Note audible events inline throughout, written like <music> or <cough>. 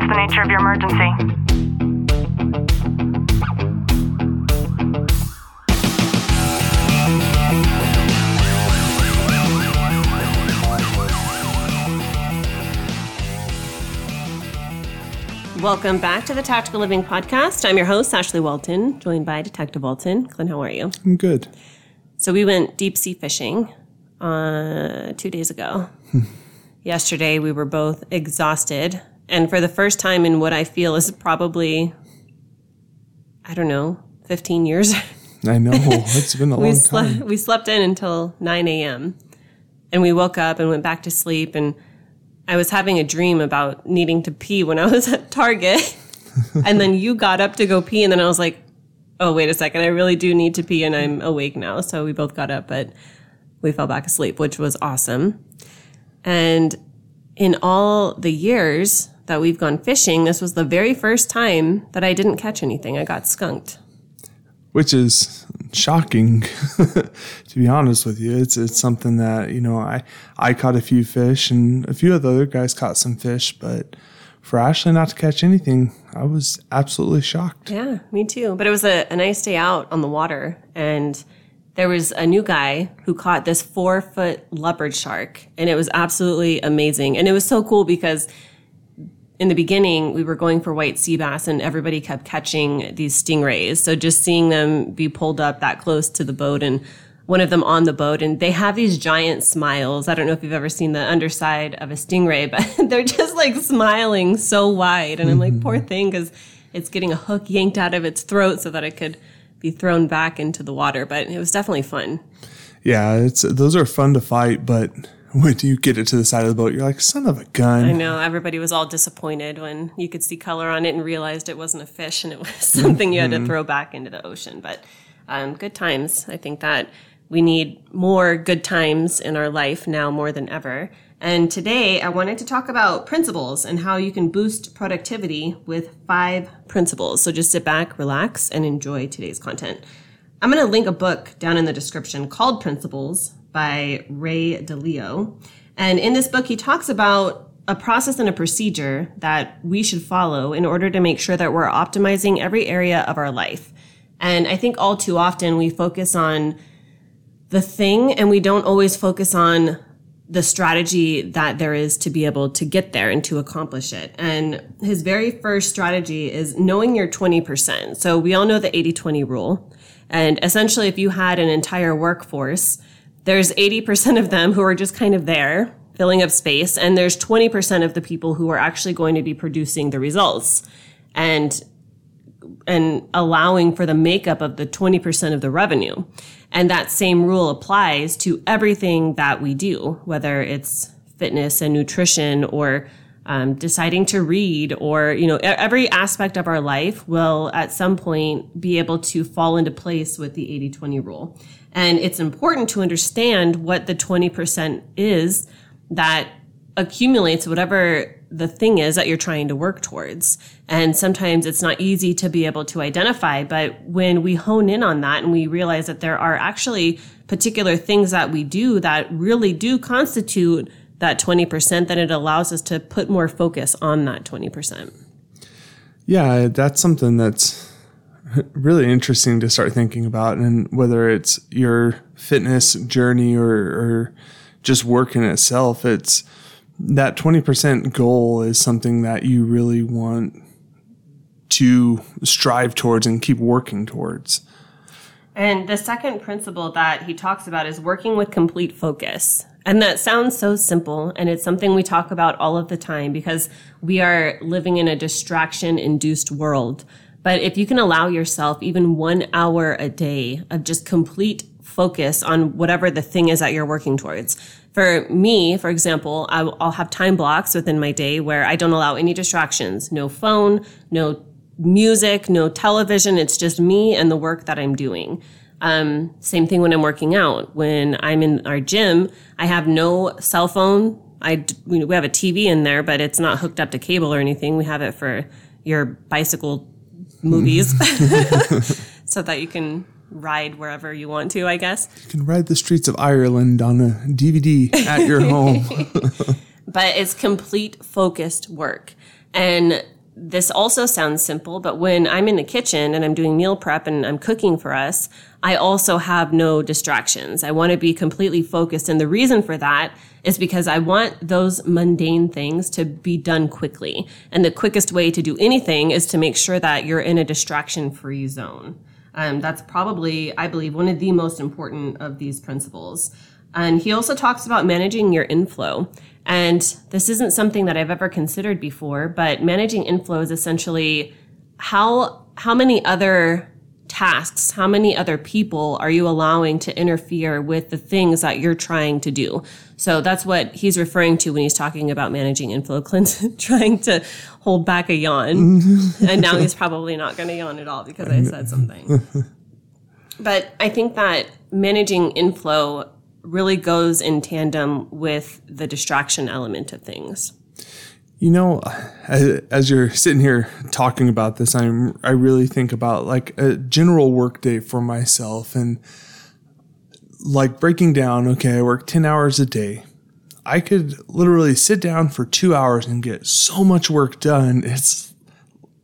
What's the nature of your emergency? Welcome back to the Tactical Living Podcast. I'm your host, Ashley Walton, joined by Detective Walton. Clint, how are you? I'm good. So we went deep sea fishing uh, two days ago. <laughs> Yesterday, we were both exhausted. And for the first time in what I feel is probably, I don't know, 15 years, I know <laughs> it's been a long time. we slept in until 9 a.m. And we woke up and went back to sleep. And I was having a dream about needing to pee when I was at Target. <laughs> and then you got up to go pee. And then I was like, oh, wait a second. I really do need to pee and I'm awake now. So we both got up, but we fell back asleep, which was awesome. And in all the years that we've gone fishing, this was the very first time that I didn't catch anything. I got skunked. which is shocking <laughs> to be honest with you it's it's something that you know i i caught a few fish and a few of the other guys caught some fish but for ashley not to catch anything i was absolutely shocked Yeah, me too. But it was a, a nice day out on the water, and there was a new guy who caught this four foot leopard shark, and it was absolutely amazing. And it was so cool because in the beginning we were going for white sea bass, and everybody kept catching these stingrays. So just seeing them be pulled up that close to the boat and one of them on the boat and they have these giant smiles. I don't know if you've ever seen the underside of a stingray, but <laughs> they're just like smiling so wide. And I'm like, poor mm-hmm. thing, because it's getting a hook yanked out of its throat so that it could be thrown back into the water. But it was definitely fun. yeah it's those are fun to fight but <laughs> when you get it to the side of the boat you're like son of a gun I know everybody was all disappointed when you could see color on it and realized it wasn't a fish and it <laughs> was something you had to throw back into the ocean. But um, good times. I think that we need more good times in our life now more than ever. And today I wanted to talk about principles and how you can boost productivity with five principles. So just sit back, relax, and enjoy today's content. I'm going to link a book down in the description called Principles by Ray Dalio. And in this book, he talks about a process and a procedure that we should follow in order to make sure that we're optimizing every area of our life. And I think all too often we focus on the thing and we don't always focus on the strategy that there is to be able to get there and to accomplish it. And his very first strategy is knowing your 20%. So we all know the 80 20 rule. And essentially, if you had an entire workforce, there's 80% of them who are just kind of there, filling up space, and there's 20% of the people who are actually going to be producing the results. And and allowing for the makeup of the 20% of the revenue. And that same rule applies to everything that we do, whether it's fitness and nutrition or um, deciding to read or, you know, every aspect of our life will at some point be able to fall into place with the 80 20 rule. And it's important to understand what the 20% is that accumulates whatever the thing is that you're trying to work towards. And sometimes it's not easy to be able to identify, but when we hone in on that and we realize that there are actually particular things that we do that really do constitute that 20%, then it allows us to put more focus on that 20%. yeah that's something that's really interesting to start thinking about and whether it's your fitness journey or, or just work in itself it's that 20% goal is something that you really want to strive towards and keep working towards And the second principle that he talks about is working with complete focus. And that sounds so simple, and it's something we talk about all of the time because we are living in a distraction induced world. But if you can allow yourself even one hour a day of just complete focus on whatever the thing is that you're working towards. For me, for example, I'll have time blocks within my day where I don't allow any distractions, no phone, no music, no television. It's just me and the work that I'm doing. Um, same thing when I'm working out. When I'm in our gym, I have no cell phone. I we we have a TV in there, but it's not hooked up to cable or anything. We have it for your bicycle movies, <laughs> so that you can ride wherever you want to. I guess. you can ride the streets of ireland on a dvd at your home <laughs> but it's complete focused work. And this also sounds simple, but when I'm in the kitchen and I'm doing meal prep and I'm cooking for us, I also have no distractions. I want to be completely focused. And the reason for that is because I want those mundane things to be done quickly. And the quickest way to do anything is to make sure that you're in a distraction free zone. Um, that's probably, I believe, one of the most important of these principles. And he also talks about managing your inflow. And this isn't something that I've ever considered before, but managing inflow is essentially how, how many other tasks, how many other people are you allowing to interfere with the things that you're trying to do? So that's what he's referring to when he's talking about managing inflow. <laughs> Clint's trying to hold back a yawn. <laughs> and now he's probably not going to yawn at all because I said something. <laughs> but I think that managing inflow really goes in tandem with the distraction element of things. You know, as you're sitting here talking about this, I'm I really think about like a general work day for myself and like breaking down, okay, I work 10 hours a day. I could literally sit down for 2 hours and get so much work done. It's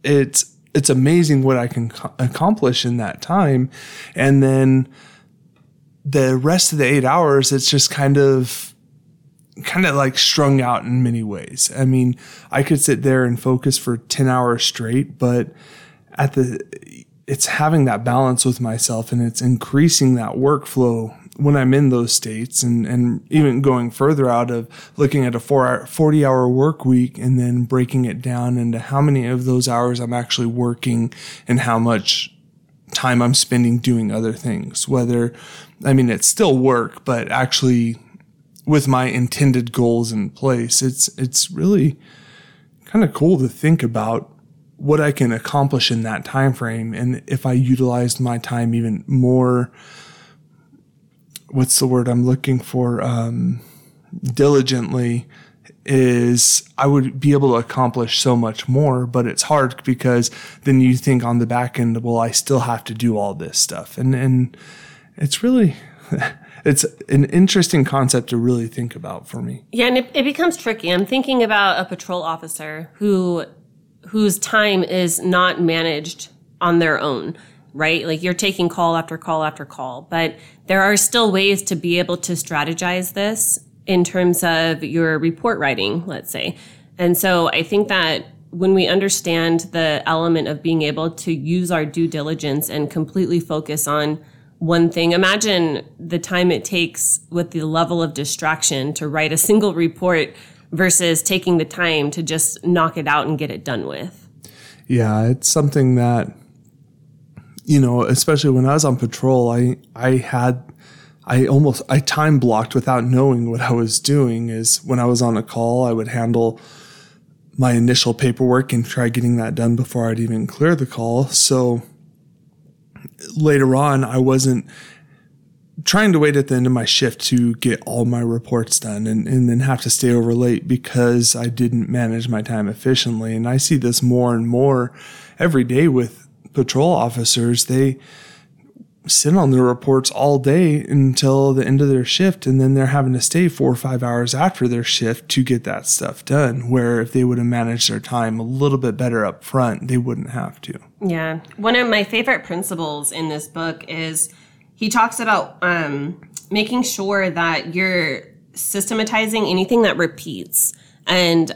it's it's amazing what I can accomplish in that time. And then the rest of the 8 hours it's just kind of kind of like strung out in many ways. I mean, I could sit there and focus for 10 hours straight, but at the, it's having that balance with myself and it's increasing that workflow when I'm in those states and, and even going further out of looking at a four hour, 40 hour work week and then breaking it down into how many of those hours I'm actually working and how much time I'm spending doing other things. Whether, I mean, it's still work, but actually with my intended goals in place. It's it's really kind of cool to think about what I can accomplish in that time frame and if I utilized my time even more what's the word I'm looking for um, diligently is I would be able to accomplish so much more, but it's hard because then you think on the back end, well, I still have to do all this stuff. And, and it's really, <laughs> it's an interesting concept to really think about for me. Yeah, and it, it becomes tricky. I'm thinking about a patrol officer who whose time is not managed on their own, right? Like you're taking call after call after call, but there are still ways to be able to strategize this in terms of your report writing, let's say. And so I think that when we understand the element of being able to use our due diligence and completely focus on one thing. Imagine the time it takes with the level of distraction to write a single report versus taking the time to just knock it out and get it done with. Yeah, it's something that you know, especially when I was on patrol, I I had I almost I time blocked without knowing what I was doing is when I was on a call, I would handle my initial paperwork and try getting that done before I'd even clear the call. So later on, I wasn't trying to wait at the end of my shift to get all my reports done and, and then have to stay over late because I didn't manage my time efficiently. And I see this more and more every day with patrol officers. They, sit on their reports all day until the end of their shift and then they're having to stay four or five hours after their shift to get that stuff done where if they would have managed their time a little bit better up front they wouldn't have to. Yeah. One of my favorite principles in this book is he talks about um, making sure that you're systematizing anything that repeats. And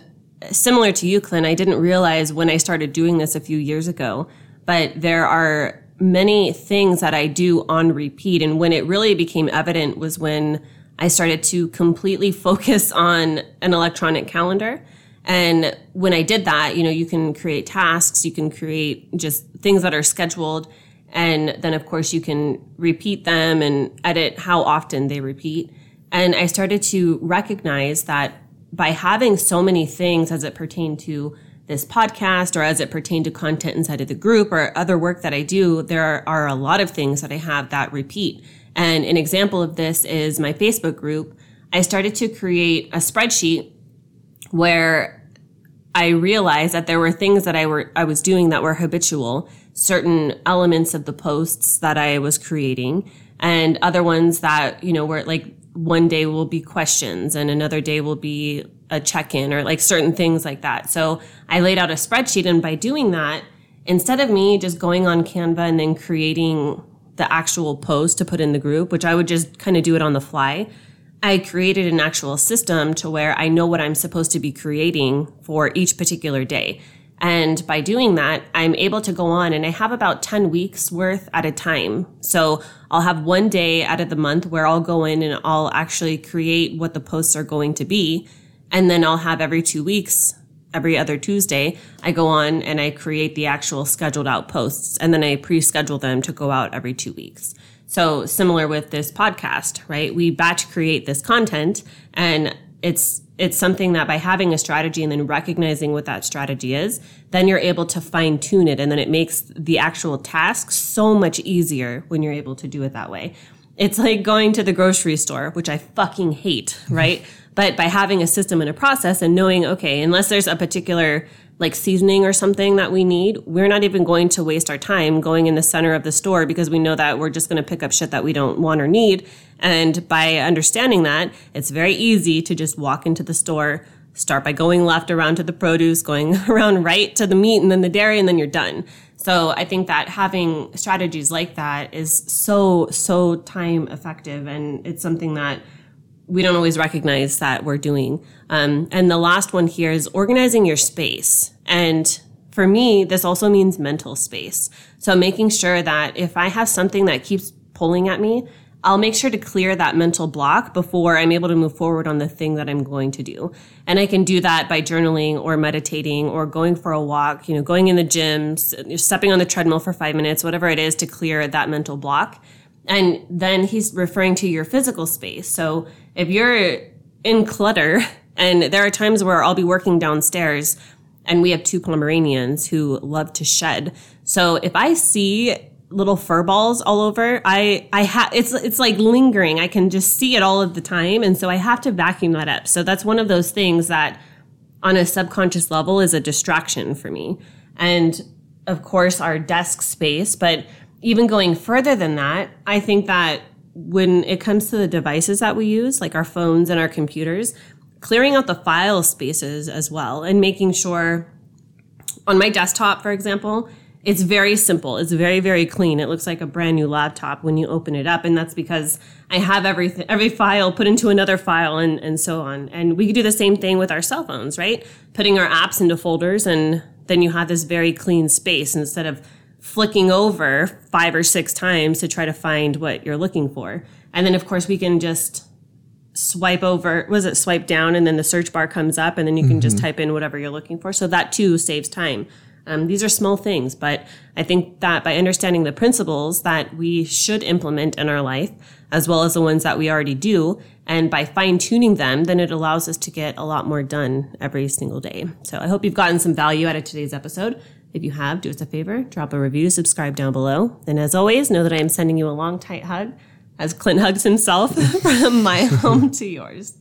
similar to you clint i didn't realize when i started doing this a few years ago but there are many things that I do on repeat. And when it really became evident was when I started to completely <laughs> focus on an electronic calendar. And when I did that, you know, you can create tasks, you can create just things that are scheduled. And then, of course, you can repeat them and edit how often they repeat. And I started to recognize that by having so many things as it pertained to this podcast or as it pertained to content inside of the group or other work that I do, there are, a lot of things that I have that repeat. And an example of this is my Facebook group. I started to create a spreadsheet where I realized that there were things that I were I was doing that were habitual, certain elements of the posts that I was creating, and other ones that, you know, were like one day will be questions and another day will be a check in or like certain things like that. So I laid out a spreadsheet. And by doing that, instead of me just going on Canva and then creating the actual post to put in the group, which I would just kind of do it on the fly, I created an actual system to where I know what I'm supposed to be creating for each particular day. And by doing that, I'm able to go on and I have about 10 weeks worth at a time. So I'll have one day out of the month where I'll go in and I'll actually create what the posts are going to be. And then I'll have every two weeks, every other Tuesday, I go on and I create the actual scheduled out posts and then I pre-schedule them to go out every two weeks. So similar with this podcast, right? We batch create this content and it's it's something that by having a strategy and then recognizing what that strategy is, then you're able to fine tune it and then it makes the actual task so much easier when you're able to do it that way. It's like going to the grocery store, which I fucking hate, <laughs> right? but by having a system and a process and knowing, okay, unless there's a particular like seasoning or something that we need, we're not even going to waste our time going in the center of the store because we know that we're just going to pick up shit that we don't want or need. And by understanding that, it's very easy to just walk into the store, start by going left around to the produce, going <laughs> around right to the meat and then the dairy, and then you're done. So I think that having strategies like that is so, so time effective. And it's something that we don't always recognize that we're doing. Um, and the last one here is organizing your space. And for me, this also means mental space. So making sure that if I have something that keeps pulling at me, I'll make sure to clear that mental block before I'm able to move forward on the thing that I'm going to do. And I can do that by journaling or meditating or going for a walk, you know, going in the gym, stepping on the treadmill for five minutes, whatever it is to clear that mental block. And then he's referring to your physical space. So if you're in clutter, <laughs> and there are times where I'll be working downstairs and we have two Pomeranians who love to shed. So if I see little fur balls all over, I, I have, it's, it's like lingering. I can just see it all of the time. And so I have to vacuum that up. So that's one of those things that on a subconscious level is a distraction for me. And of course, our desk space, but even going further than that, I think that when it comes to the devices that we use, like our phones and our computers, clearing out the file spaces as well and making sure on my desktop, for example, it's very simple. It's very, very clean. It looks like a brand new laptop when you open it up. And that's because I have everything, every file put into another file and, and so on. And we could do the same thing with our cell phones, right? Putting our apps into folders and then you have this very clean space instead of flicking over five or six times to try to find what you're looking for. And then, of course, we can just swipe over, was it swipe down and then the search bar comes up and then you can mm-hmm. just type in whatever you're looking for. So that too saves time. Um, these are small things, but I think that by understanding the principles that we should implement in our life, as well as the ones that we already do, and by fine tuning them, then it allows us to get a lot more done every single day. So I hope you've gotten some value out of today's episode. If you have, do us a favor, drop a review, subscribe down below. And as always, know that I am sending you a long, tight hug as Clint hugs himself <laughs> from my home to yours.